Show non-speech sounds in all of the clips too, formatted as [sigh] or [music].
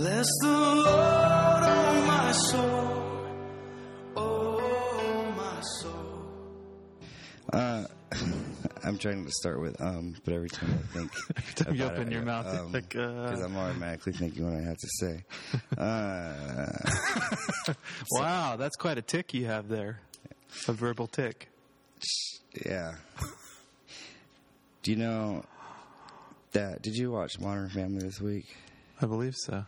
Bless the Lord, oh my soul, oh my soul. Uh, [laughs] I'm trying to start with um, but every time I think [laughs] every time you open it, your mouth, it's like, uh. because I'm automatically thinking what I have to say. [laughs] Uh, Wow, that's quite a tick you have there. A verbal tick. yeah. Do you know that? Did you watch Modern Family this week? I believe so.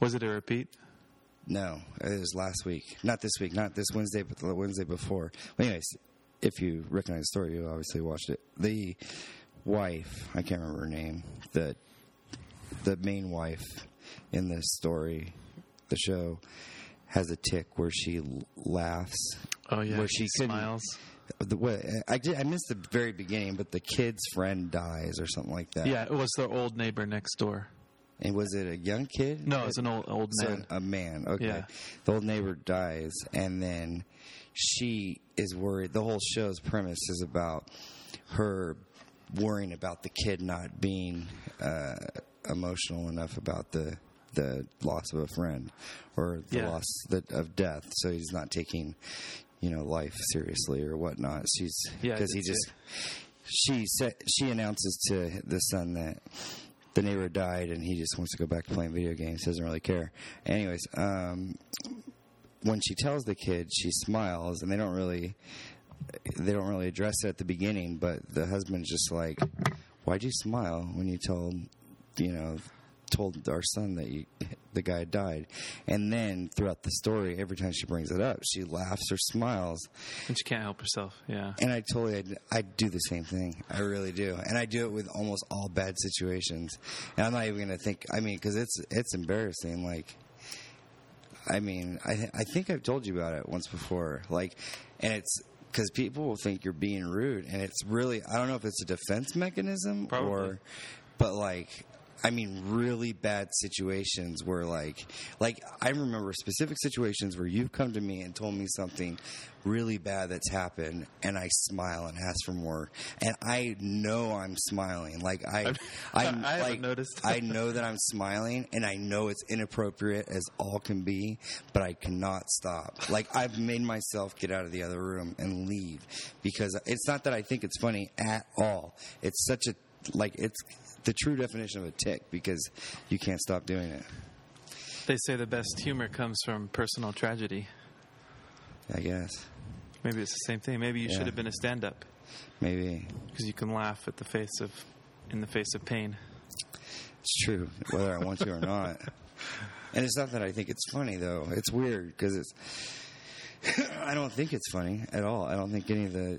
Was it a repeat? No, it was last week. Not this week. Not this Wednesday, but the Wednesday before. Well, anyways, if you recognize the story, you obviously watched it. The wife, I can't remember her name. The the main wife in this story, the show, has a tick where she laughs. Oh yeah, where she couldn't- smiles. The, what, I did, I missed the very beginning, but the kid's friend dies or something like that. Yeah, it was the old neighbor next door. And was it a young kid? No, it's an old old So man. a man. Okay. Yeah. The old neighbor dies, and then she is worried. The whole show's premise is about her worrying about the kid not being uh, emotional enough about the the loss of a friend or the Yeah. loss that, of death. So he's not taking, you know, life seriously or whatnot. She's Yeah, because he that's just she said she announces to the son that the neighbor died and he just wants to go back to playing video games. Doesn't really care. Anyways, um, when she tells the kid, she smiles, and they don't really they don't really address it at the beginning. But the husband's just like, "Why'd you smile when you told you know?" Told our son that you, the guy died, and then throughout the story, every time she brings it up, she laughs or smiles, and she can't help herself. Yeah. and I totally, I do the same thing. I really do, and I do it with almost all bad situations. And I'm not even gonna think. I mean, because it's it's embarrassing. Like, I mean, I I think I've told you about it once before. Like, and it's because people will think you're being rude, and it's really I don't know if it's a defense mechanism Probably. or, but like. I mean, really bad situations where, like, like I remember specific situations where you've come to me and told me something really bad that's happened, and I smile and ask for more, and I know I'm smiling. Like I, I'm [laughs] I haven't like noticed. I know that I'm smiling, and I know it's inappropriate as all can be, but I cannot stop. Like I've made myself get out of the other room and leave because it's not that I think it's funny at all. It's such a like it's the true definition of a tick because you can't stop doing it. They say the best humor comes from personal tragedy. I guess Maybe it's the same thing. Maybe you Yeah. should have been a stand-up maybe because you can laugh at the face of, in the face of pain. it's true whether I want to or not. [laughs] And it's not that I think it's funny though. It's weird because it's. [laughs] I don't think it's funny at all. I don't think any of the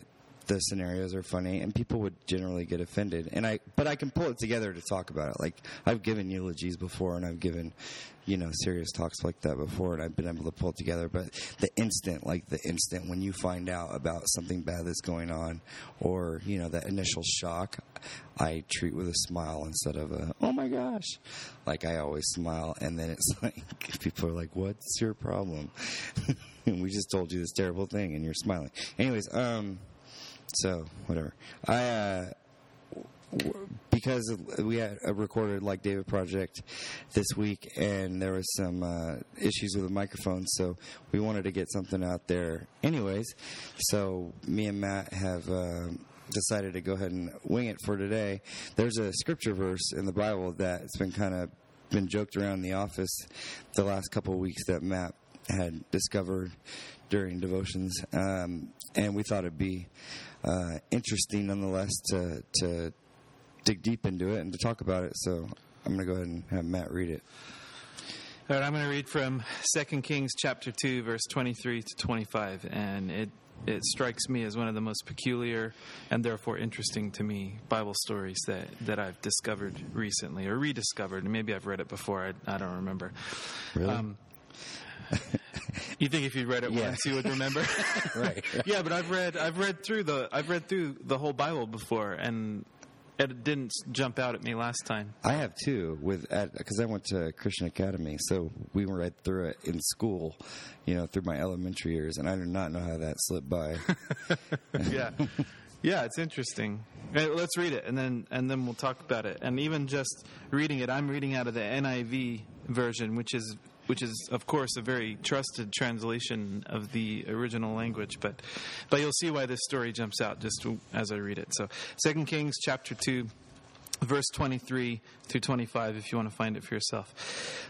the scenarios are funny, and people would generally get offended. And I, but I can pull it together to talk about it. Like I've given eulogies before, and I've given, you know, serious talks like that before, and I've been able to pull it together. But the instant, like the instant when you find out about something bad that's going on, or you know, that initial shock, I treat with a smile instead of a oh my gosh. Like I always smile, and then it's [laughs] like people are like, "What's your problem?" [laughs] we just told you this terrible thing, and you're smiling. Anyways, um. So whatever. I uh, because we had a recorded like David project this week, and there was some uh, issues with the microphone, so we wanted to get something out there. Anyways, so me and Matt have. Uh, decided to go ahead and wing it for today. There's a scripture verse in the Bible that's been kind of been joked around in the office the last couple of weeks that Matt had discovered during devotions, um, and we thought it'd be uh, interesting nonetheless to to dig deep into it and to talk about it. So I'm going to go ahead and have Matt read it. All right, I'm going to read from 2 Kings chapter 2, verse 23 to 25, and it it strikes me as one of the most peculiar and therefore interesting to me Bible stories that, that I've discovered recently or rediscovered. Maybe I've read it before. I, I don't remember. Really? Um, [laughs] you think if you read it Yeah. once you would remember? [laughs] Right. [laughs] yeah, but I've read I've read through the I've read through the whole Bible before, and it didn't jump out at me last time. I have too with because I went to Christian Academy, so we read through it in school, you know, through my elementary years, and I do not know how that slipped by. yeah. Yeah, it's interesting. Let's read it, and then and then we'll talk about it. And even just reading it, I'm reading out of the NIV version, which is which is of course a very trusted translation of the original language. But but you'll see why this story jumps out just as I read it. So, Second Kings chapter two. Verse 23 through 25, if you want to find it for yourself.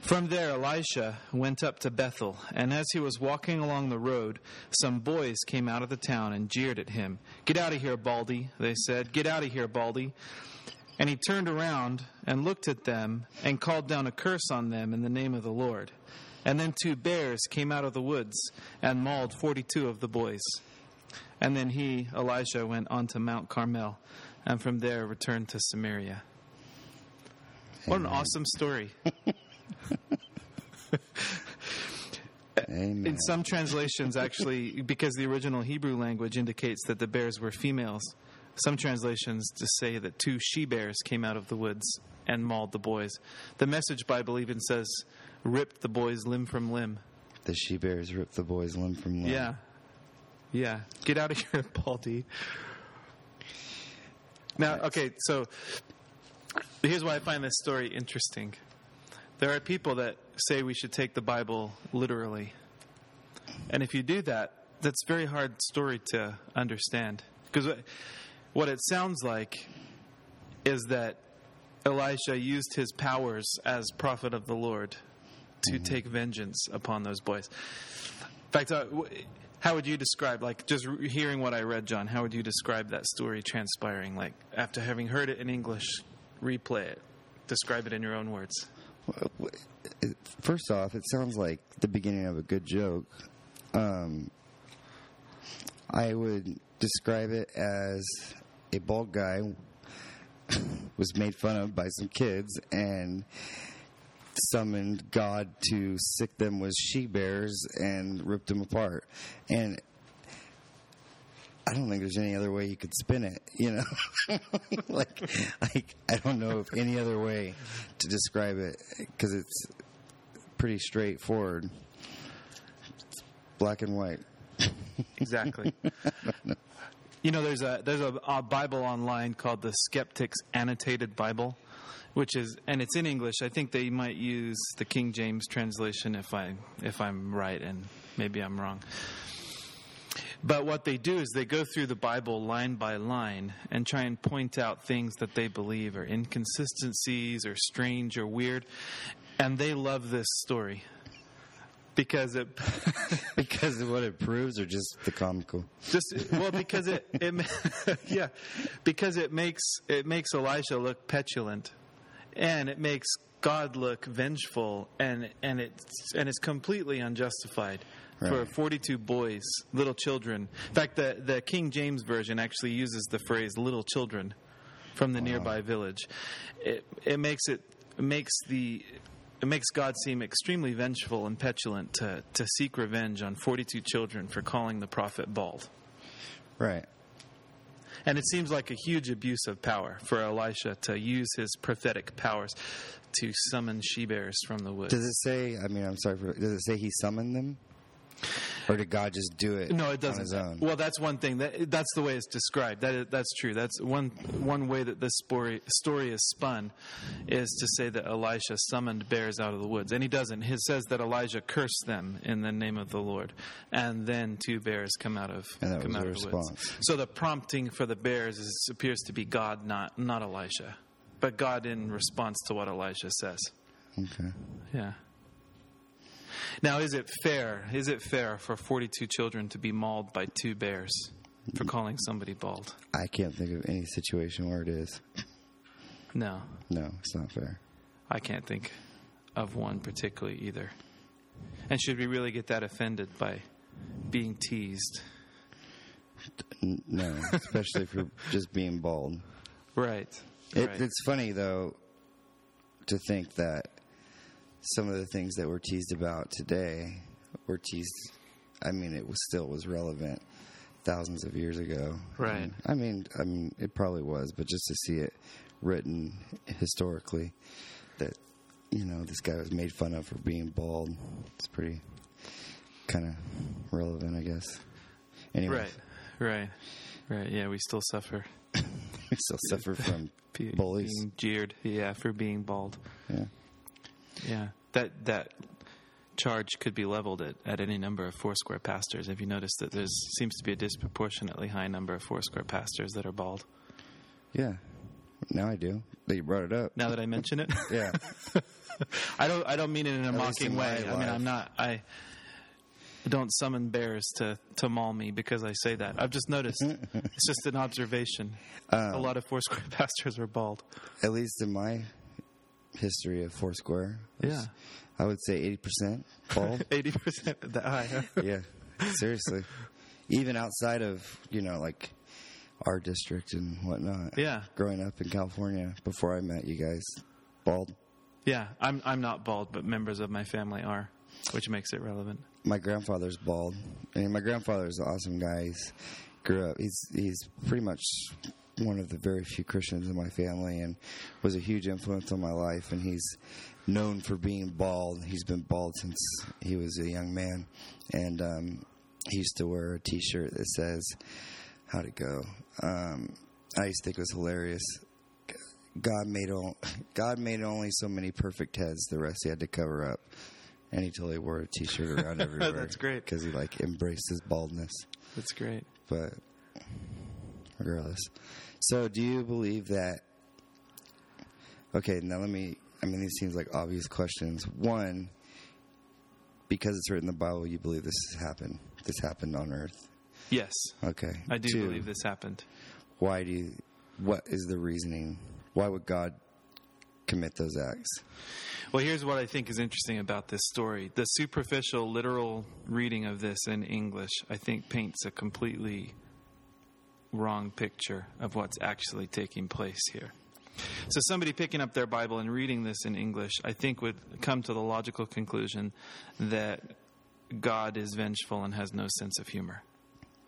From there, Elisha went up to Bethel, and as he was walking along the road, some boys came out of the town and jeered at him. Get out of here, Baldy, they said. Get out of here, Baldy. And he turned around and looked at them and called down a curse on them in the name of the Lord. And then two bears came out of the woods and mauled 42 of the boys. And then he, Elisha, went on to Mount Carmel, and from there returned to Samaria. What an awesome story. [laughs] Amen. In some translations, actually, because the original Hebrew language indicates that the bears were females, some translations just say that two she bears came out of the woods and mauled the boys. The Message Bible even says, ripped the boys limb from limb. the she bears ripped the boy's limb from limb. Yeah. Yeah. Get out of here, [laughs] Baldy. Now, okay, so here's why I find this story interesting. There are people that say we should take the Bible literally. And if you do that, that's a very hard story to understand. Because what it sounds like is that Elisha used his powers as prophet of the Lord to take vengeance upon those boys. In fact, uh, how would you describe, like, just hearing what I read, John, how would you describe that story transpiring? Like, after having heard it in English, replay it, describe it in your own words. First off, it sounds like the beginning of a good joke. Um, I would describe it as a bald guy [laughs] was made fun of by some kids and summoned God to sick them with she bears and ripped them apart. And I don't think there's any other way you could spin it, you know? [laughs] like, like, I don't know of any other way to describe it because it's pretty straightforward. It's black and white. [laughs] Exactly. You know, there's a there's a, a Bible online called the Skeptics Annotated Bible, which is and it's in English. I think they might use the King James translation if I if I'm right, and maybe I'm wrong. But what they do is they go through the Bible line by line and try and point out things that they believe are inconsistencies or strange or weird. And they love this story because it [laughs] Because of what it proves or just the comical? just well because it, it [laughs] yeah because it makes it makes Elisha look petulant and it makes God look vengeful and and it's and it's completely unjustified for 42 boys little children. In fact the the King James version actually uses the phrase little children from the nearby village. It it makes it makes the it makes God seem extremely vengeful and petulant to, to seek revenge on 42 children for calling the prophet bald. Right. And it seems like a huge abuse of power for Elisha to use his prophetic powers to summon she bears from the woods. Does it say, I mean, I'm sorry for, does it say he summoned them? Or did God just do it no, it doesn't. Well, that's one thing. That, that's the way it's described. That is, that's true. That's one one way that this story, story is spun, is to say that Elisha summoned bears out of the woods, and he doesn't. He says that Elijah cursed them in the name of the Lord, and then two bears come out of come out the of the woods. So the prompting for the bears is, appears to be God, not not Elisha, but God in response to what Elisha says. Okay. Yeah. Now, is it fair? Is it fair for 42 children to be mauled by two bears for mm. calling somebody bald? I can't think of any situation where it is. No, No, it's not fair. I can't think of one particularly either. And should we really get that offended by being teased? No, especially for just being bald. Right. It, right. It's funny though to think that some of the things that we're teased about today were teased. I mean, it was still was relevant thousands of years ago. Right. And, I mean, I mean, it probably was, but just to see it written historically, that you know this guy was made fun of for being bald, it's pretty kind of relevant, I guess. Anyway, Right. Right. Right. Yeah, we still suffer. [laughs] we still suffer from [laughs] bullies. Being jeered. Yeah, for being bald. Yeah. Yeah. That that charge could be leveled at, at any number of Foursquare pastors. Have you noticed that there seems to be a disproportionately high number of Foursquare pastors that are bald? Yeah. Now I do. That you brought it up. Now that I mention it, [laughs] Yeah. [laughs] I don't. I don't mean it in a At mocking in way. my I mean. I'm not. I don't summon bears to to maul me because I say that. I've just noticed. [laughs] it's just an observation. Uh, a lot of Foursquare pastors are bald. At least in my history of Foursquare. Yeah. I would say 80% bald. [laughs] Eighty percent that high. Huh? [laughs] yeah. Seriously. Even outside of, you know, like our district and whatnot. Yeah. Growing up in California before I met you guys, bald. Yeah, I'm I'm not bald, but members of my family are, which makes it relevant. my grandfather's bald. I mean, my grandfather's an awesome guy. He's grew up. He's he's pretty much one of the very few Christians in my family, and was a huge influence on my life. And he's known for being bald. He's been bald since he was a young man, and um, he used to wear a T-shirt that says, "How'd it go?" Um, I used to think it was hilarious. God made o- God made only so many perfect heads. The rest he had to cover up. And he totally wore a T-shirt around [laughs] everywhere. That's great. because he like embraced his baldness. That's great. But regardless, so do you believe that? Okay, now let me. I mean, these seems like obvious questions. One, because it's written in the Bible, you believe this has happened. This happened on Earth. Yes, Okay. I do Two, believe this happened. Why do you? What is the reasoning? Why would God commit those acts? Well, here's what I think is interesting about this story. The superficial, literal reading of this in English, I think, paints a completely wrong picture of what's actually taking place here. So, somebody picking up their Bible and reading this in English, I think, would come to the logical conclusion that God is vengeful and has no sense of humor.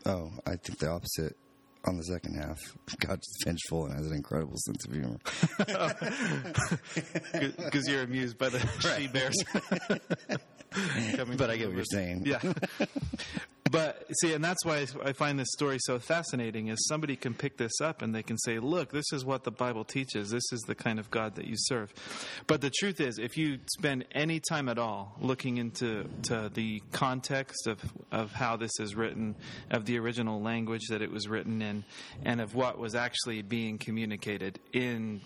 Oh, I think the opposite. On the second half, [laughs] God's vengeful and has an incredible sense of humor. [laughs] Because you're amused by the [laughs] she bears. But I get what you're saying. Yeah. But see, and that's why I find this story so fascinating is somebody can pick this up and they can say, look, this is what the Bible teaches. This is the kind of God that you serve. But the truth is, if you spend any time at all looking into to the context of, of how this is written, of the original language that it was written in, and of what was actually being communicated in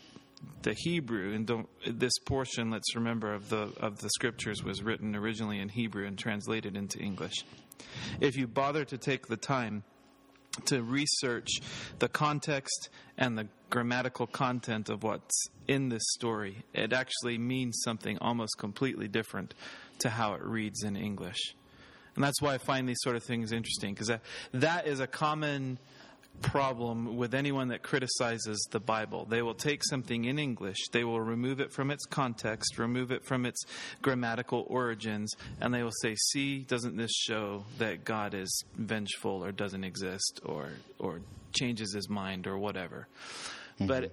the Hebrew, and this portion, let's remember, of the of the scriptures was written originally in Hebrew and translated into English. If you bother to take the time to research the context and the grammatical content of what's in this story, it actually means something almost completely different to how it reads in English. And that's why I find these sort of things interesting, because that, that is a common problem with anyone that criticizes the Bible. They will take something in English, they will remove it from its context, remove it from its grammatical origins, and they will say, "See, doesn't this show that God is vengeful or doesn't exist or or changes his mind or whatever?" Mm-hmm. But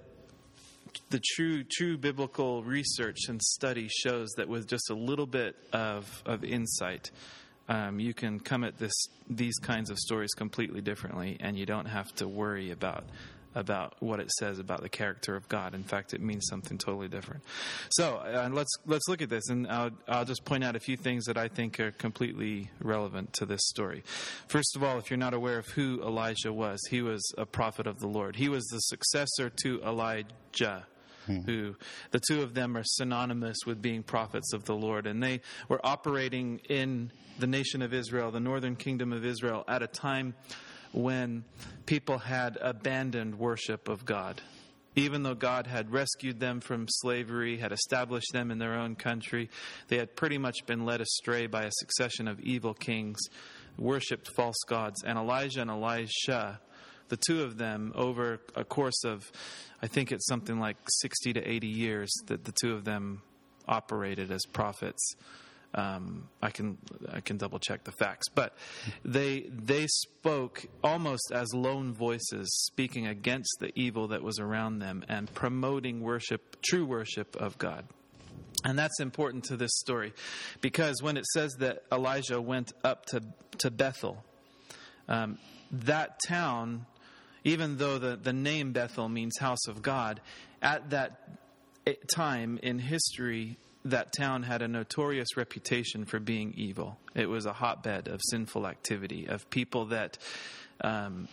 the true true biblical research and study shows that with just a little bit of of insight um, you can come at this these kinds of stories completely differently and you don't have to worry about about what it says about the character of God. In fact, it means something totally different. So uh, let's let's look at this, and I'll, I'll just point out a few things that I think are completely relevant to this story. First of all, if you're not aware of who Elijah was, he was a prophet of the Lord. He was the successor to Elijah Hmm. who the two of them are synonymous with being prophets of the Lord. And they were operating in the nation of Israel, the northern kingdom of Israel, at a time when people had abandoned worship of God. Even though God had rescued them from slavery, had established them in their own country, they had pretty much been led astray by a succession of evil kings, worshipped false gods. And Elijah and Elisha the two of them over a course of i think it's something like 60 to 80 years that the two of them operated as prophets um, I can I can double check the facts, but they they spoke almost as lone voices, speaking against the evil that was around them and promoting worship, true worship of God. And that's important to this story, because when it says that Elijah went up to to Bethel, um, that town even though the, the name Bethel means house of God, at that eh, time in history, that town had a notorious reputation for being evil. It was a hotbed of sinful activity, of people that um,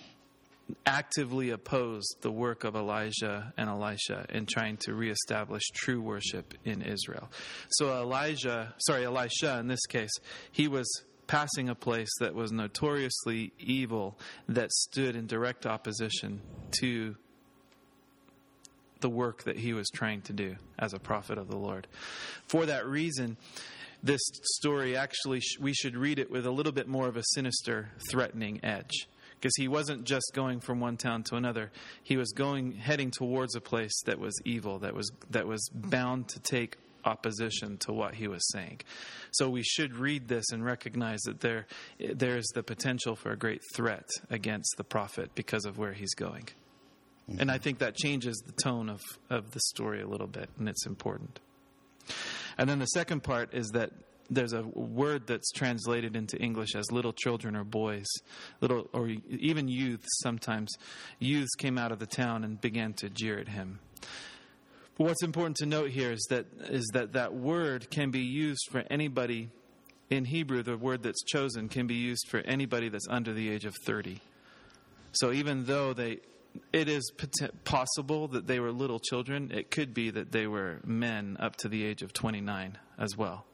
actively opposed the work of Elijah and Elisha in trying to reestablish true worship in Israel. So Elijah, sorry, Elisha in this case, he was passing a place that was notoriously evil that stood in direct opposition to the work that he was trying to do as a prophet of the Lord. For that reason, this story actually, we should read it with a little bit more of a sinister, threatening edge because he wasn't just going from one town to another. He was going heading towards a place that was evil, that was that was bound to take opposition to what he was saying. So we should read this and recognize that there there is the potential for a great threat against the prophet because of where he's going. Mm-hmm. And I think that changes the tone of, of the story a little bit, and it's important. And then the second part is that there's a word that's translated into English as little children or boys, little or even youths sometimes. Youths came out of the town and began to jeer at him. What's important to note here is that is that that word can be used for anybody in Hebrew. The word that's chosen can be used for anybody that's under the age of 30. So even though they it is possible that they were little children, it could be that they were men up to the age of 29 as well.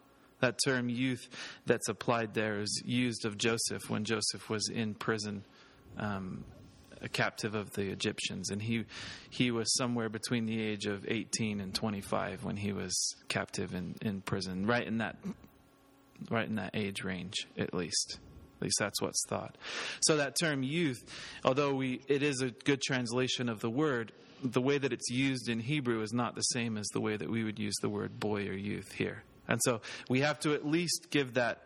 That term youth that's applied there is used of Joseph when Joseph was in prison, um, a captive of the Egyptians. And he, he was somewhere between the age of 18 and 25 when he was captive in, in prison, right in, that, right in that age range, at least. At least that's what's thought. So that term youth, although we, it is a good translation of the word, the way that it's used in Hebrew is not the same as the way that we would use the word boy or youth here. And so we have to at least give that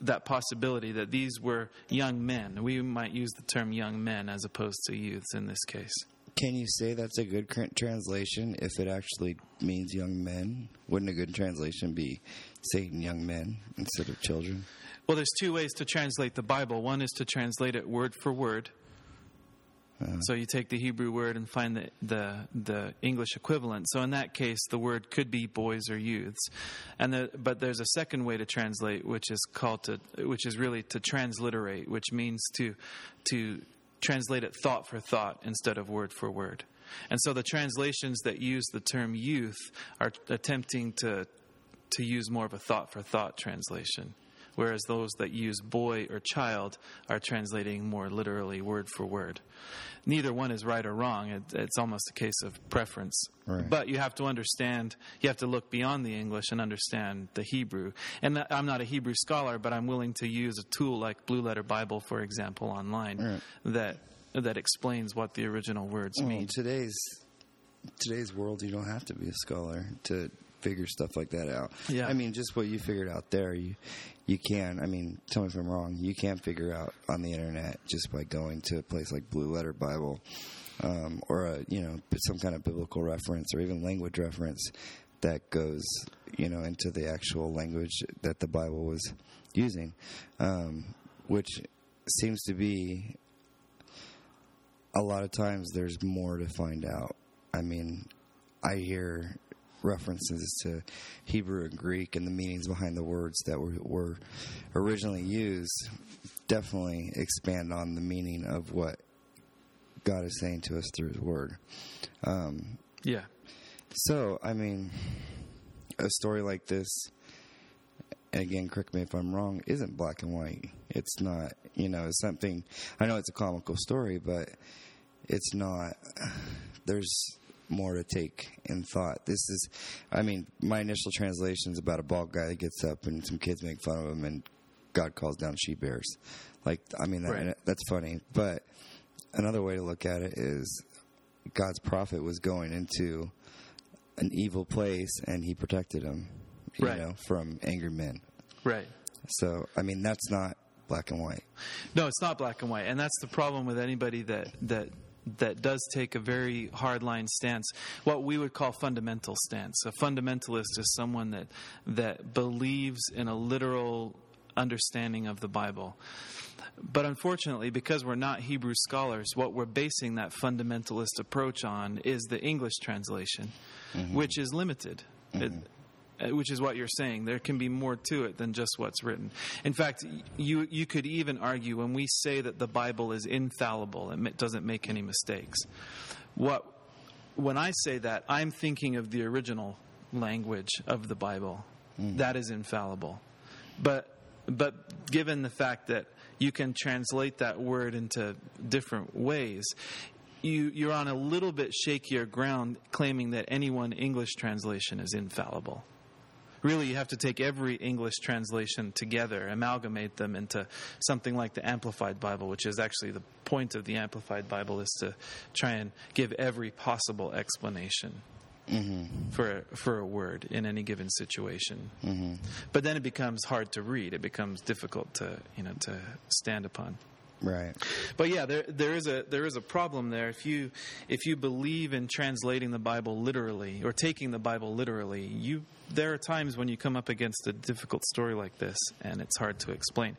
that possibility that these were young men. We might use the term young men as opposed to youths in this case. Can you say that's a good translation if it actually means young men? Wouldn't a good translation be saying young men instead of children? Well, there's two ways to translate the Bible. One is to translate it word for word, So you take the Hebrew word and find the, the, the English equivalent. So in that case, the word could be boys or youths, and the, but there's a second way to translate, which is called to, which is really to transliterate, which means to to translate it thought for thought instead of word for word. And so the translations that use the term youth are attempting to to use more of a thought for thought translation whereas those that use boy or child are translating more literally word for word. Neither one is right or wrong. It, it's almost a case of preference. Right. But you have to understand, you have to look beyond the English and understand the Hebrew. And I'm not a Hebrew scholar, but I'm willing to use a tool like Blue Letter Bible, for example, online right. that that explains what the original words well, mean. Today's today's world, you don't have to be a scholar to figure stuff like that out. Yeah. I mean, just what you figured out there, you you can. I mean, tell me if I'm wrong. You can't figure out on the internet just by going to a place like Blue Letter Bible, um, or a you know some kind of biblical reference or even language reference that goes you know into the actual language that the Bible was using, um, which seems to be a lot of times there's more to find out. I mean, I hear references to Hebrew and Greek and the meanings behind the words that were, were originally used definitely expand on the meaning of what God is saying to us through His Word. Um, yeah. So, I mean, a story like this, again, correct me if I'm wrong, isn't black and white. It's not, you know, it's something. I know it's a comical story, but it's not. There's more to take in thought. This is, I mean, my initial translation is about a bald guy that gets up and some kids make fun of him and God calls down she bears. Like, I mean, that, right. that's funny. But another way to look at it is God's prophet was going into an evil place and he protected him, you right. know, from angry men. Right. So, I mean, that's not black and white. No, it's not black and white. And that's the problem with anybody that, that that does take a very hardline stance, what we would call fundamental stance. A fundamentalist is someone that that believes in a literal understanding of the Bible. But unfortunately, because we're not Hebrew scholars, what we're basing that fundamentalist approach on is the English translation, which is limited. It, uh, Uh, which is what you're saying. There can be more to it than just what's written. In fact, you you could even argue when we say that the Bible is infallible, and it doesn't make any mistakes. What when I say that, I'm thinking of the original language of the Bible. Mm. That is infallible. But but given the fact that you can translate that word into different ways, you, you're on a little bit shakier ground claiming that any one English translation is infallible. Really, you have to take every English translation together, amalgamate them into something like the Amplified Bible, which is actually the point of the Amplified Bible is to try and give every possible explanation mm-hmm. for for a word in any given situation. Mm-hmm. But then it becomes hard to read. It becomes difficult to you know to stand upon. Right. But yeah, there there is a there is a problem there. If you if you believe in translating the Bible literally or taking the Bible literally, you there are times when you come up against a difficult story like this, and it's hard to explain.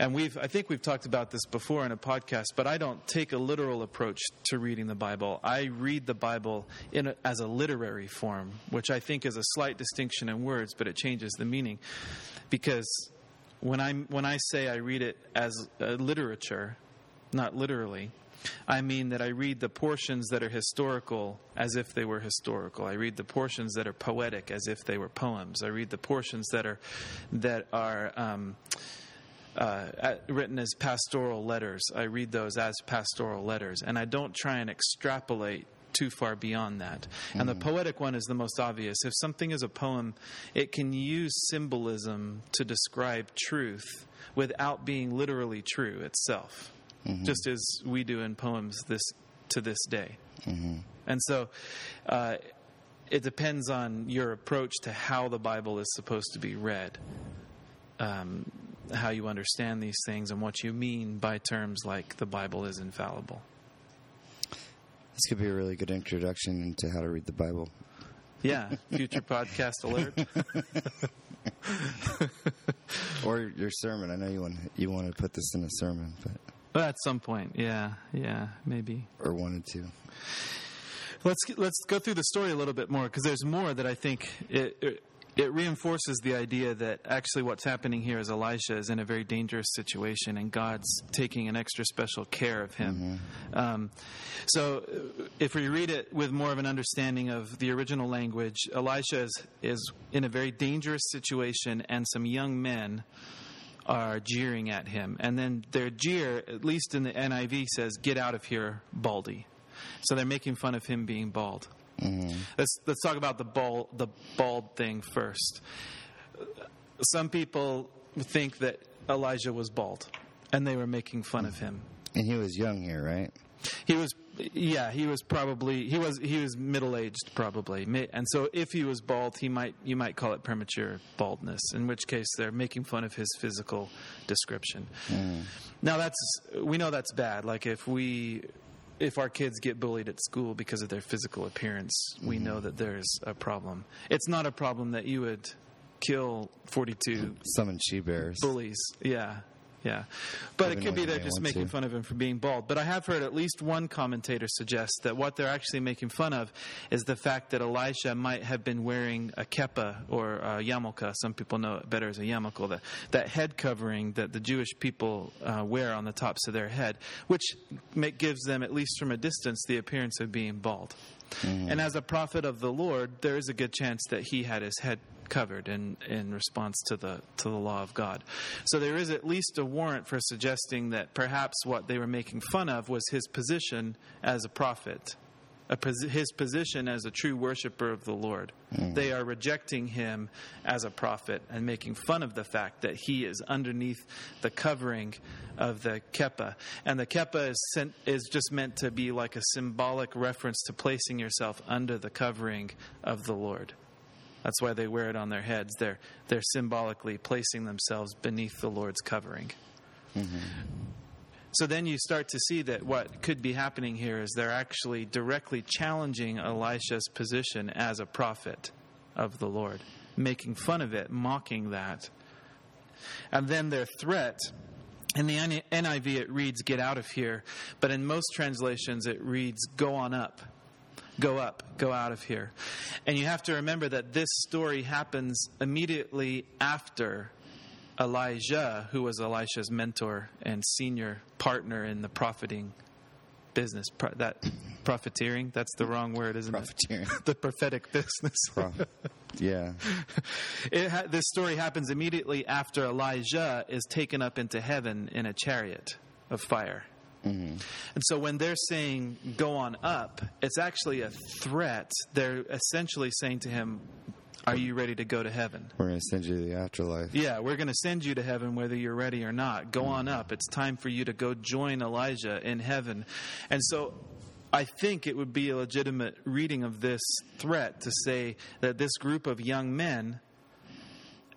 And we've I think we've talked about this before in a podcast, but I don't take a literal approach to reading the Bible. I read the Bible a, as a literary form, which I think is a slight distinction in words, but it changes the meaning because when I when I say I read it as literature, not literally, I mean that I read the portions that are historical as if they were historical. I read the portions that are poetic as if they were poems. I read the portions that are that are. Um, uh, written as pastoral letters. I read those as pastoral letters, and I don't try and extrapolate too far beyond that. And the poetic one is the most obvious. If something is a poem, it can use symbolism to describe truth without being literally true itself, just as we do in poems this to this day. And so. Uh, it depends on your approach to how the Bible is supposed to be read um, how you understand these things and what you mean by terms like the Bible is infallible. This could be a really good introduction into how to read the Bible. Yeah, future [laughs] podcast alert. [laughs] Or your sermon. I know you want you want to put this in a sermon, but Well, at some point, yeah, yeah, maybe. or wanted to. Let's let's go through the story a little bit more because there's more that I think it, it it reinforces the idea that actually what's happening here is Elisha is in a very dangerous situation and God's taking an extra special care of him. Um, so, uh, if we read it with more of an understanding of the original language, Elisha is, is in a very dangerous situation, and some young men are jeering at him. And then their jeer, at least in the NIV, says, Get out of here, baldy. So they're making fun of him being bald. Mm-hmm. Let's let's talk about the bald the bald thing first. Some people think that Elijah was bald, and they were making fun of him. And he was young here, right? He was, yeah, he was probably he was he was middle aged probably, and so if he was bald, he might you might call it premature baldness. In which case, they're making fun of his physical description. Hmm. Now that's we know that's bad. Like if we if our kids get bullied at school because of their physical appearance, we hmm. know that there's a problem. It's not a problem that you would kill 42 Summon she bears. bullies. Yeah, yeah. But it could be they're just making to. fun of him for being bald. But I have heard at least one commentator suggest that what they're actually making fun of is the fact that Elisha might have been wearing a kippah or a yarmulke. Some people know it better as a yarmulke, that, that head covering that the Jewish people uh, wear on the tops of their head, which make, gives them, at least from a distance, the appearance of being bald. Mm-hmm. And as a prophet of the Lord, there is a good chance that he had his head covered in, in response to the to the law of God. So there is at least a warrant for suggesting that perhaps what they were making fun of was his position as a prophet, a posi- his position as a true worshiper of the Lord. Hmm. They are rejecting him as a prophet and making fun of the fact that he is underneath the covering of the kippah. And the kippah is, sent, is just meant to be like a symbolic reference to placing yourself under the covering of the Lord. That's why they wear it on their heads. They're, they're symbolically placing themselves beneath the Lord's covering. Mm-hmm. So then you start to see that what could be happening here is they're actually directly challenging Elisha's position as a prophet of the Lord, making fun of it, mocking that. And then their threat. In the NIV, it reads, Get out of here. But in most translations, it reads, Go on up. Go up. Go out of here. And you have to remember that this story happens immediately after Elijah, who was Elisha's mentor and senior partner in the profiting business. Pro- that profiteering, that's the wrong word, isn't Profiteering. it? [laughs] the prophetic business. Pro- yeah. [laughs] It ha- this story happens immediately after Elijah is taken up into heaven in a chariot of fire. Mm-hmm. And so when they're saying, go on up, it's actually a threat. They're essentially saying to him, Are you ready to go to heaven? We're going to send you to the afterlife. Yeah, we're going to send you to heaven whether you're ready or not. Go on up. It's time for you to go join Elijah in heaven. And so I think it would be a legitimate reading of this threat to say that this group of young men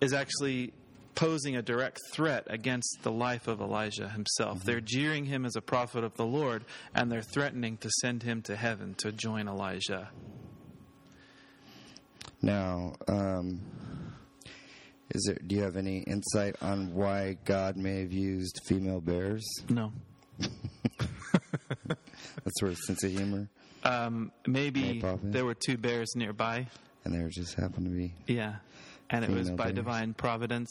is actually posing a direct threat against the life of Elijah himself. Mm-hmm. They're jeering him as a prophet of the Lord, and they're threatening to send him to heaven to join Elijah. Now, um, is there? Do you have any insight on why God may have used female bears? No. [laughs] That sort of sense of humor, Um, maybe May pop in. there were two bears nearby. and there just happened to be. Yeah. And it was by bears. divine providence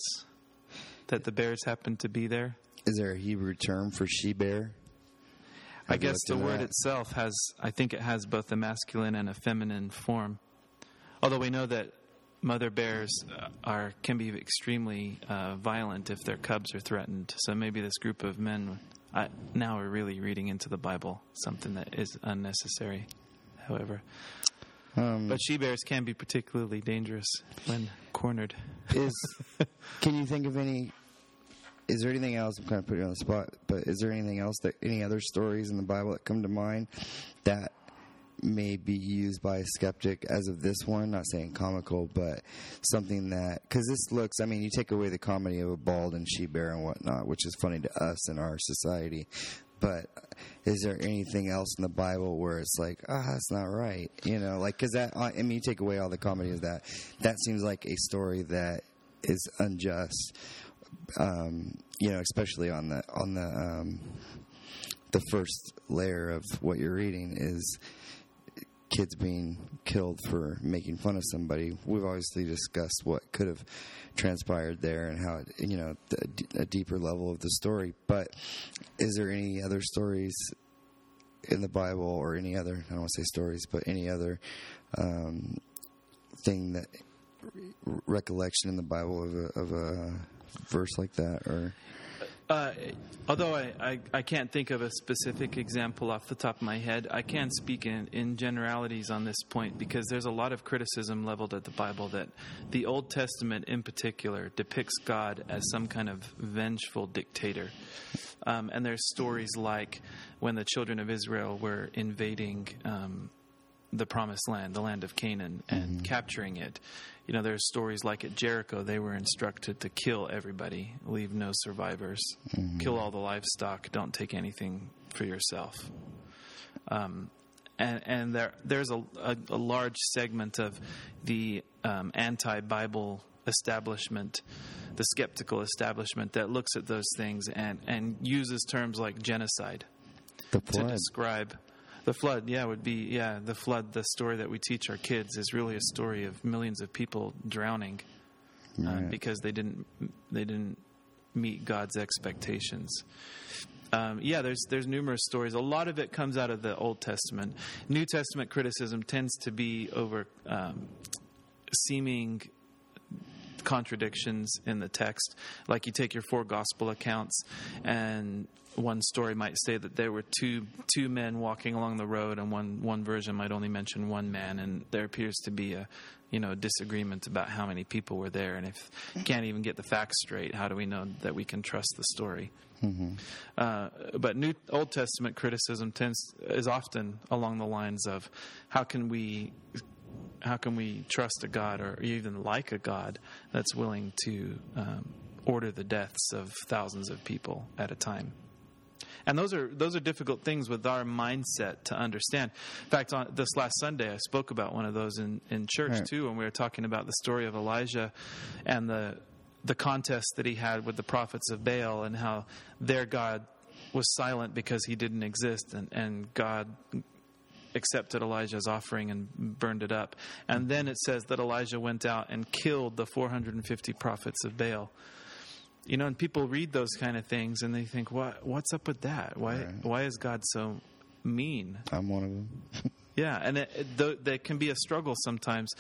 that the bears happened to be there. Is there a Hebrew term for she bear? I Have you guess the word that? itself has, I think it has both a masculine and a feminine form. Although we know that mother bears uh, are can be extremely uh, violent if their cubs are threatened. So maybe this group of men, I, now we're really reading into the Bible something that is unnecessary. However, Um, but she bears can be particularly dangerous when cornered. is [laughs] can you think of any? Is there anything else? I'm kind of putting you on the spot, but is there anything else that any other stories in the Bible that come to mind that may be used by a skeptic as of this one? Not saying comical, but something that because this looks. I mean, you take away the comedy of a bald and she bear and whatnot, which is funny to us in our society. But is there anything else in the Bible where it's like, ah, that's not right? You know, like because that. I mean, you take away all the comedy of that. That seems like a story that is unjust. Um, you know, especially on the on the um, the first layer of what you're reading is kids being killed for making fun of somebody. We've obviously discussed what could have transpired there and how it, you know, a deeper level of the story. But is there any other stories in the Bible or any other, I don't want to say stories, but any other um, thing that recollection in the Bible of a, of a verse like that or Uh, although I, I, I can't think of a specific example off the top of my head, I can speak in, in generalities on this point because there's a lot of criticism leveled at the Bible that the Old Testament in particular depicts God as some kind of vengeful dictator. Um, and there's stories like when the children of Israel were invading um, the promised land, the land of Canaan, and capturing it. You know, there's stories like at Jericho, they were instructed to kill everybody, leave no survivors, kill all the livestock, don't take anything for yourself. Um, and and there there's a, a, a large segment of the um, anti-Bible establishment, the skeptical establishment that looks at those things and, and uses terms like genocide to describe the flood yeah would be yeah the flood the story that we teach our kids is really a story of millions of people drowning uh, Right. because they didn't they didn't meet God's expectations um, yeah, there's there's numerous stories. A lot of it comes out of the Old Testament. New Testament criticism tends to be over um, seeming contradictions in the text. Like you take your four gospel accounts, and one story might say that there were two two men walking along the road, and one one version might only mention one man, and there appears to be a you know disagreement about how many people were there, and if you can't even get the facts straight, how do we know that we can trust the story? Uh, but New Old Testament criticism tends is often along the lines of how can we how can we trust a God or even like a God that's willing to um, order the deaths of thousands of people at a time? And those are those are difficult things with our mindset to understand. In fact, on this last Sunday, I spoke about one of those in, in church Right. too, when we were talking about the story of Elijah and the the contest that he had with the prophets of Baal and how their God was silent because he didn't exist, and, and God accepted Elijah's offering and burned it up. And then it says that Elijah went out and killed the 450 prophets of Baal. You know, and people read those kind of things and they think, "What? What's up with that? Why? Right. Why is God so mean?" I'm one of them. [laughs] Yeah, and it, it, th- there can be a struggle sometimes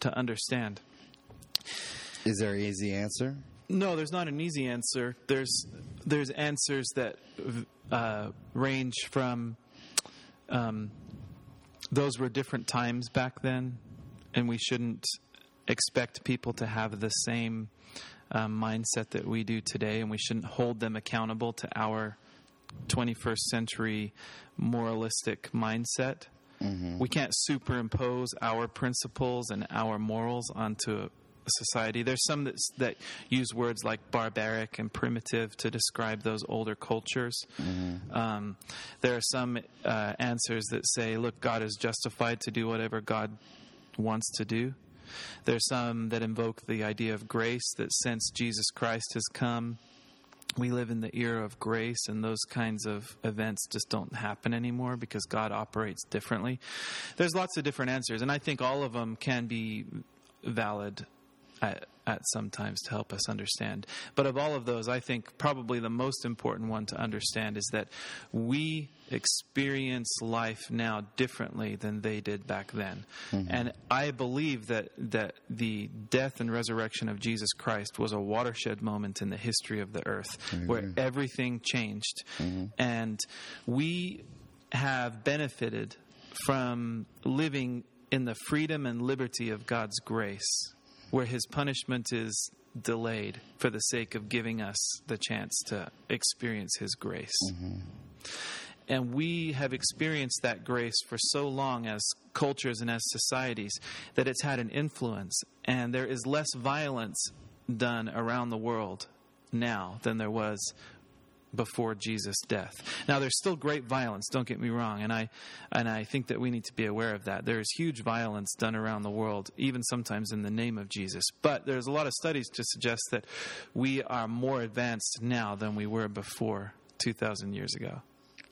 to understand. Is there an easy answer? No, there's not an easy answer. There's there's answers that uh, range from um, those were different times back then, and we shouldn't expect people to have the same um, mindset that we do today, and we shouldn't hold them accountable to our 21st century moralistic mindset. We can't superimpose our principles and our morals onto a society. There's some that, that use words like barbaric and primitive to describe those older cultures. Um, there are some uh, answers that say, look, God is justified to do whatever God wants to do. There's some that invoke the idea of grace, that since Jesus Christ has come, we live in the era of grace, and those kinds of events just don't happen anymore because God operates differently. There's lots of different answers, and I think all of them can be valid at, at some times to help us understand. But of all of those, I think probably the most important one to understand is that we experience life now differently than they did back then. Mm-hmm. And I believe that, that the death and resurrection of Jesus Christ was a watershed moment in the history of the earth where everything changed. Mm-hmm. And we have benefited from living in the freedom and liberty of God's grace, where His punishment is delayed for the sake of giving us the chance to experience His grace. Mm-hmm. And we have experienced that grace for so long as cultures and as societies that it's had an influence. And there is less violence done around the world now than there was before Jesus' death. Now there's still great violence, don't get me wrong, and I and I think that we need to be aware of that. There is huge violence done around the world, even sometimes in the name of Jesus. But there's a lot of studies to suggest that we are more advanced now than we were before 2000 years ago.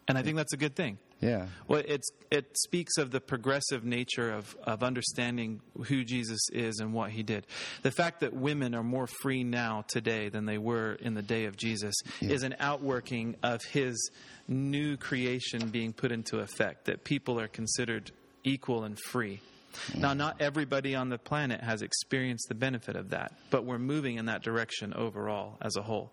And I think that's a good thing. Yeah. Well, it's it speaks of the progressive nature of, of understanding who Jesus is and what he did. The fact that women are more free now today than they were in the day of Jesus is an outworking of his new creation being put into effect, that people are considered equal and free. Now, not everybody on the planet has experienced the benefit of that, but we're moving in that direction overall as a whole.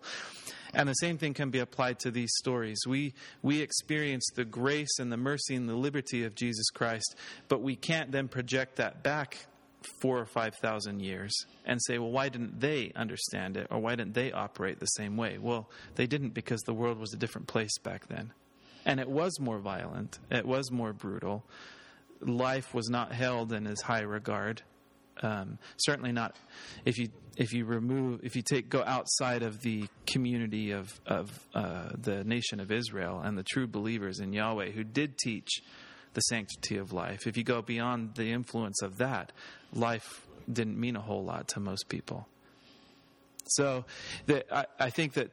And the same thing can be applied to these stories. We, we experience the grace and the mercy and the liberty of Jesus Christ, but we can't then project that back four or five thousand years and say, well, why didn't they understand it or why didn't they operate the same way? Well, they didn't because the world was a different place back then. And it was more violent, it was more brutal. Life was not held in as high regard. Um, certainly not if you if you remove if you take go outside of the community of of uh, the nation of Israel and the true believers in Yahweh who did teach the sanctity of life. If you go beyond the influence of that, life didn't mean a whole lot to most people. So, the, I, I think that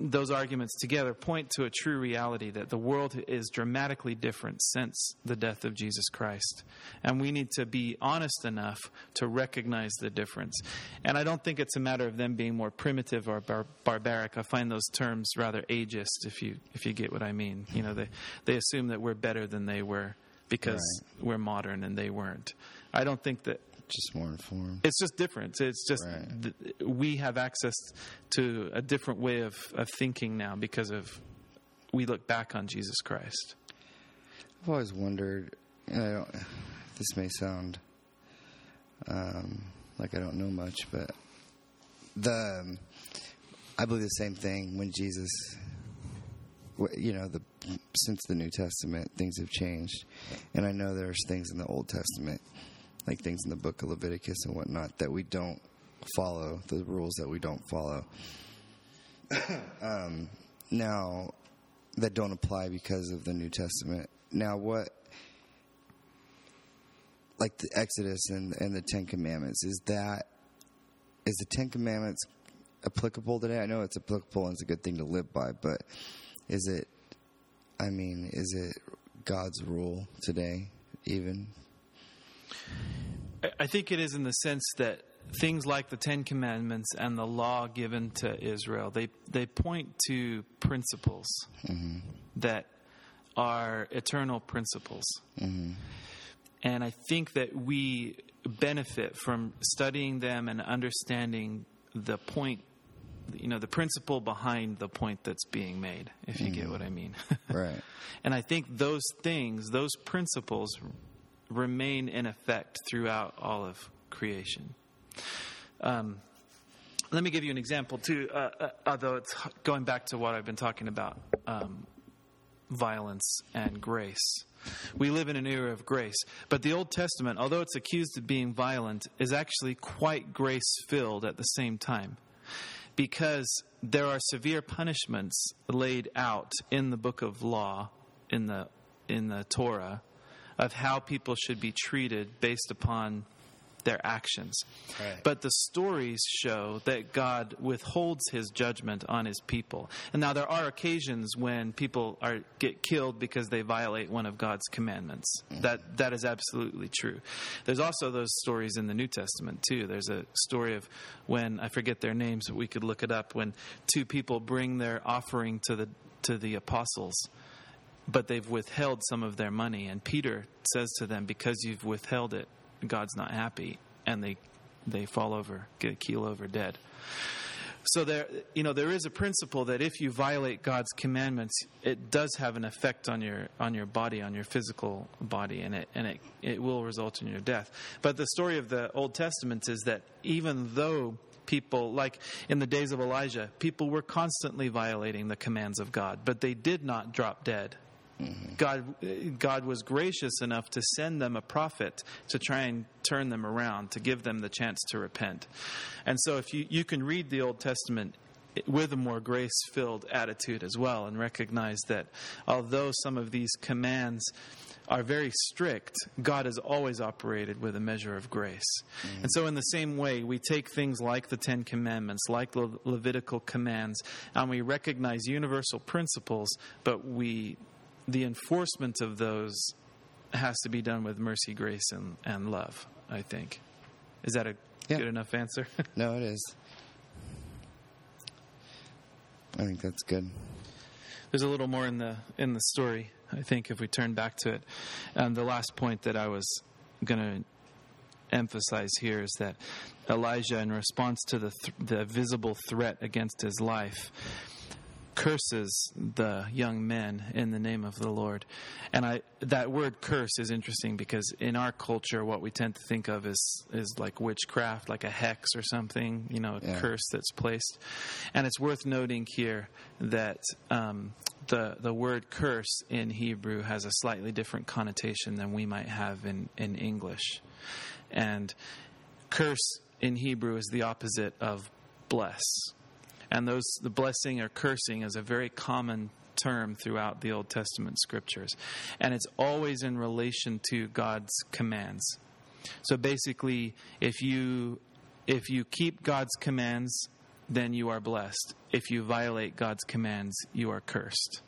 those arguments together point to a true reality that the world is dramatically different since the death of Jesus Christ. And we need to be honest enough to recognize the difference. And I don't think it's a matter of them being more primitive or bar- barbaric. I find those terms rather ageist if you if you get what I mean. You know, they they assume that we're better than they were because we're modern and they weren't. I don't think that Just more informed. it's just different. It's just Right. th- we have access to a different way of, of thinking now because of we look back on Jesus Christ. I've always wondered. And I don't. This may sound um, like I don't know much, but the um, I believe the same thing when Jesus. You know, the since the New Testament, things have changed, and I know there's things in the Old Testament, like things in the Book of Leviticus and whatnot, that we don't follow. The rules that we don't follow. [coughs] um, now, that don't apply because of the New Testament. Now, what, like the Exodus and, and the Ten Commandments, is that, is the Ten Commandments applicable today? I know it's applicable and it's a good thing to live by, but is it? I mean, is it God's rule today? Even I- I think it is in the sense that things like the Ten Commandments and the law given to Israel they they point to principles mm-hmm. that are eternal principles, mm-hmm. and I think that we benefit from studying them and understanding the point. You know the principle behind the point that's being made, if you get mm-hmm. what I mean. [laughs] right? And I think those things, those principles, remain in effect throughout all of creation. Um, let me give you an example, too, uh, uh, although it's going back to what I've been talking about um, violence and grace. We live in an era of grace, but the Old Testament, although it's accused of being violent, is actually quite grace filled at the same time because there are severe punishments laid out in the book of law in the in the Torah of how people should be treated based upon their actions. Right. But the stories show that God withholds his judgment on his people. And now there are occasions when people are get killed because they violate one of God's commandments. Mm-hmm. That that is absolutely true. There's also those stories in the New Testament too. There's a story of when I forget their names, but we could look it up when two people bring their offering to the to the apostles but they've withheld some of their money. And Peter says to them, Because you've withheld it, God's not happy. And they, they fall over, get keel over dead. So there, you know, there is a principle that if you violate God's commandments, it does have an effect on your on your body, on your physical body, and it and it, it will result in your death. But the story of the Old Testament is that even though people, like in the days of Elijah, people were constantly violating the commands of God, but they did not drop dead. God, God was gracious enough to send them a prophet to try and turn them around, to give them the chance to repent. And so, if you, you can read the Old Testament with a more grace filled attitude as well, and recognize that although some of these commands are very strict, God has always operated with a measure of grace. Mm-hmm. And so, in the same way, we take things like the Ten Commandments, like the Levitical commands, and we recognize universal principles, but we the enforcement of those has to be done with mercy, grace, and, and love, I think. Is that a Yeah. good enough answer? [laughs] No, it is. I think that's good. There's a little more in the in the story, I think, if we turn back to it. And the last point that I was going to emphasize here is that Elisha, in response to the th- the visible threat against his life, curses the young men in the name of the Lord. And I that word curse is interesting because in our culture what we tend to think of is is like witchcraft, like a hex or something, you know, a Yeah. curse that's placed. And it's worth noting here that um, the the word curse in Hebrew has a slightly different connotation than we might have in, in English. And curse in Hebrew is the opposite of bless. And those the blessing or cursing is a very common term throughout the Old Testament scriptures. And it's always in relation to God's commands. So basically, if you if you keep God's commands, then you are blessed. If you violate God's commands, you are cursed.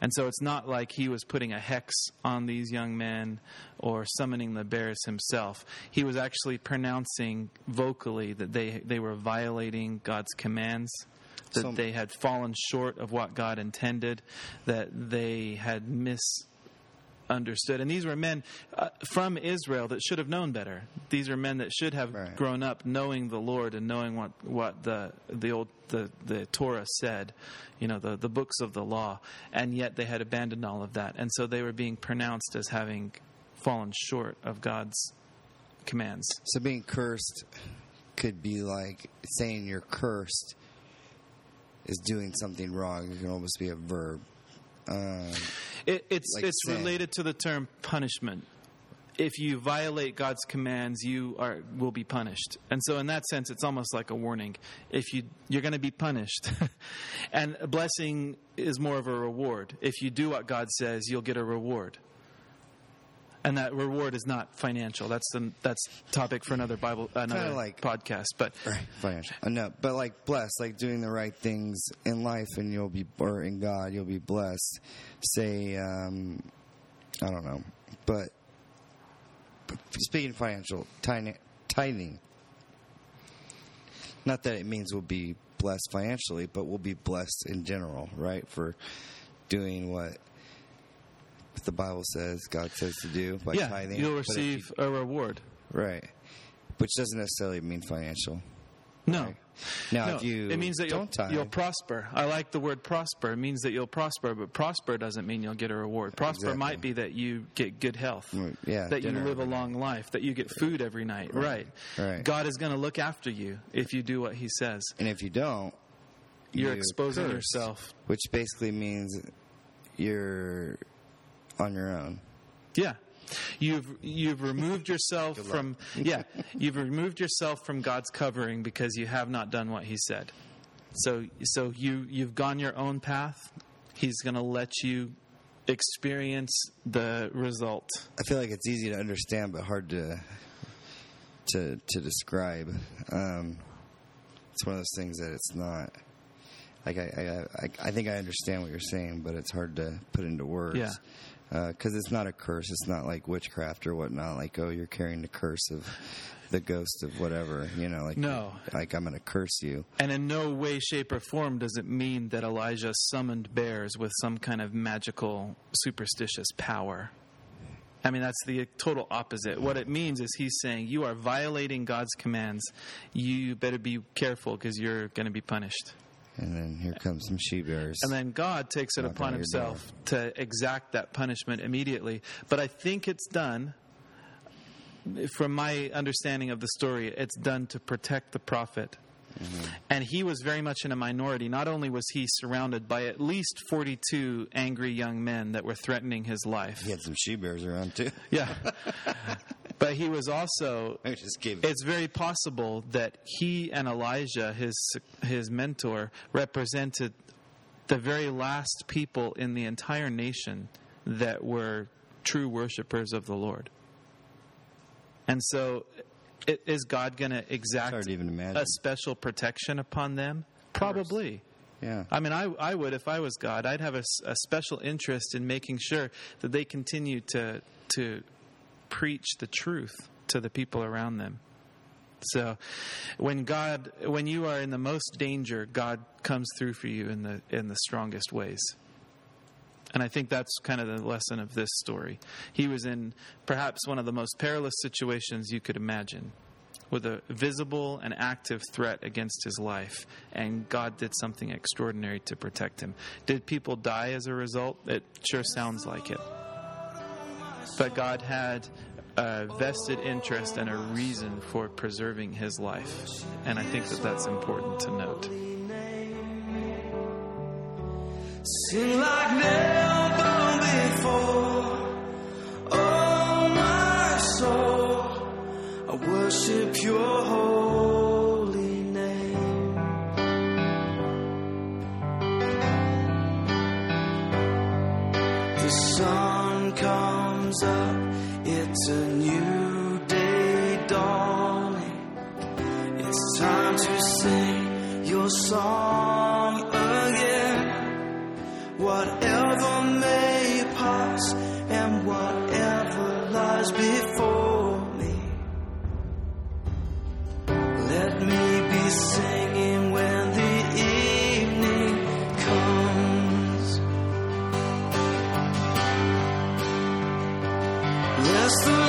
And so it's not like he was putting a hex on these young men or summoning the bears himself. He was actually pronouncing vocally that they, they were violating God's commands, that they had fallen short of what God intended, that they had misunderstood. And these were men uh, from Israel that should have known better. These are men that should have Right. grown up knowing the Lord and knowing what, what the, the old the, the Torah said, you know, the, the books of the law, and yet they had abandoned all of that. And so they were being pronounced as having fallen short of God's commands. So being cursed could be like saying you're cursed is doing something wrong. It can almost be a verb. Um, It, it's Like it's related to the term punishment. If you violate God's commands, you are will be punished. And so, in that sense, it's almost like a warning. If you you're going to be punished, [laughs] and a blessing is more of a reward. If you do what God says, you'll get a reward. And that reward is not financial. That's the that's topic for another Bible another like- podcast. But [laughs] Right, financial. Uh, no, but like blessed, like doing the right things in life, and you'll be, or in God, you'll be blessed. Say, um, I don't know, but, but speaking financial, tithing, tithing. Not that it means we'll be blessed financially, but we'll be blessed in general, right? For doing what the Bible says, God says to do by yeah, tithing. you'll if you- receive a reward. right, which doesn't necessarily mean financial. No. Right. Now, No, if you it means that you'll, tithe, you'll prosper. I like the word prosper. It means that you'll prosper, but prosper doesn't mean you'll get a reward. Prosper Exactly. might be that you get good health, yeah, that you live a long life, that you get food every night. Right. Right. God is going to look after you if you do what He says. and if you don't, You're you exposing curse, yourself. which basically means you're on your own. Yeah. You've you've removed [laughs] yourself from yeah you've removed yourself from God's covering because you have not done what He said. So so you you've gone your own path. He's going to let you experience the result. I feel like it's easy to understand, but hard to to to describe. Um, it's one of those things that it's not. Like I, I, I, I think I understand what you're saying, but it's hard to put into words. Yeah. Uh, because it's not a curse. It's not like witchcraft or whatnot. Like, oh, you're carrying the curse of the ghost of whatever. You know, like No. like I'm going to curse you. And in no way, shape, or form does it mean that Elisha summoned bears with some kind of magical, superstitious power. I mean, that's the total opposite. What it means is he's saying, You are violating God's commands. You better be careful because you're going to be punished. And then here comes some she bears. And then God takes it upon himself to exact that punishment immediately. But I think it's done, from my understanding of the story, it's done to protect the prophet. Mm-hmm. And he was very much in a minority. Not only was he surrounded by at least 42 angry young men that were threatening his life. he had some she bears around too. Yeah. [laughs] but he was also I just it's very possible that he and Elijah, his his mentor, represented the very last people in the entire nation that were true worshipers of the Lord. And so, is God going to exact even a special protection upon them? Probably. yeah. I mean, I, I would if I was God. I'd have a special interest in making sure that they continue to to preach the truth to the people around them. So, when God, when you are in the most danger, God comes through for you in the in the strongest ways. And I think that's kind of the lesson of this story. He was in perhaps one of the most perilous situations you could imagine, with a visible and active threat against his life, and God did something extraordinary to protect him. Did people die as a result? It sure sounds like it. But God had a vested interest and a reason for preserving his life. And I think that that's important to note. Sing like never before. Oh, my soul, I worship your comes up, it's a new day dawning. It's time to sing your song Bless the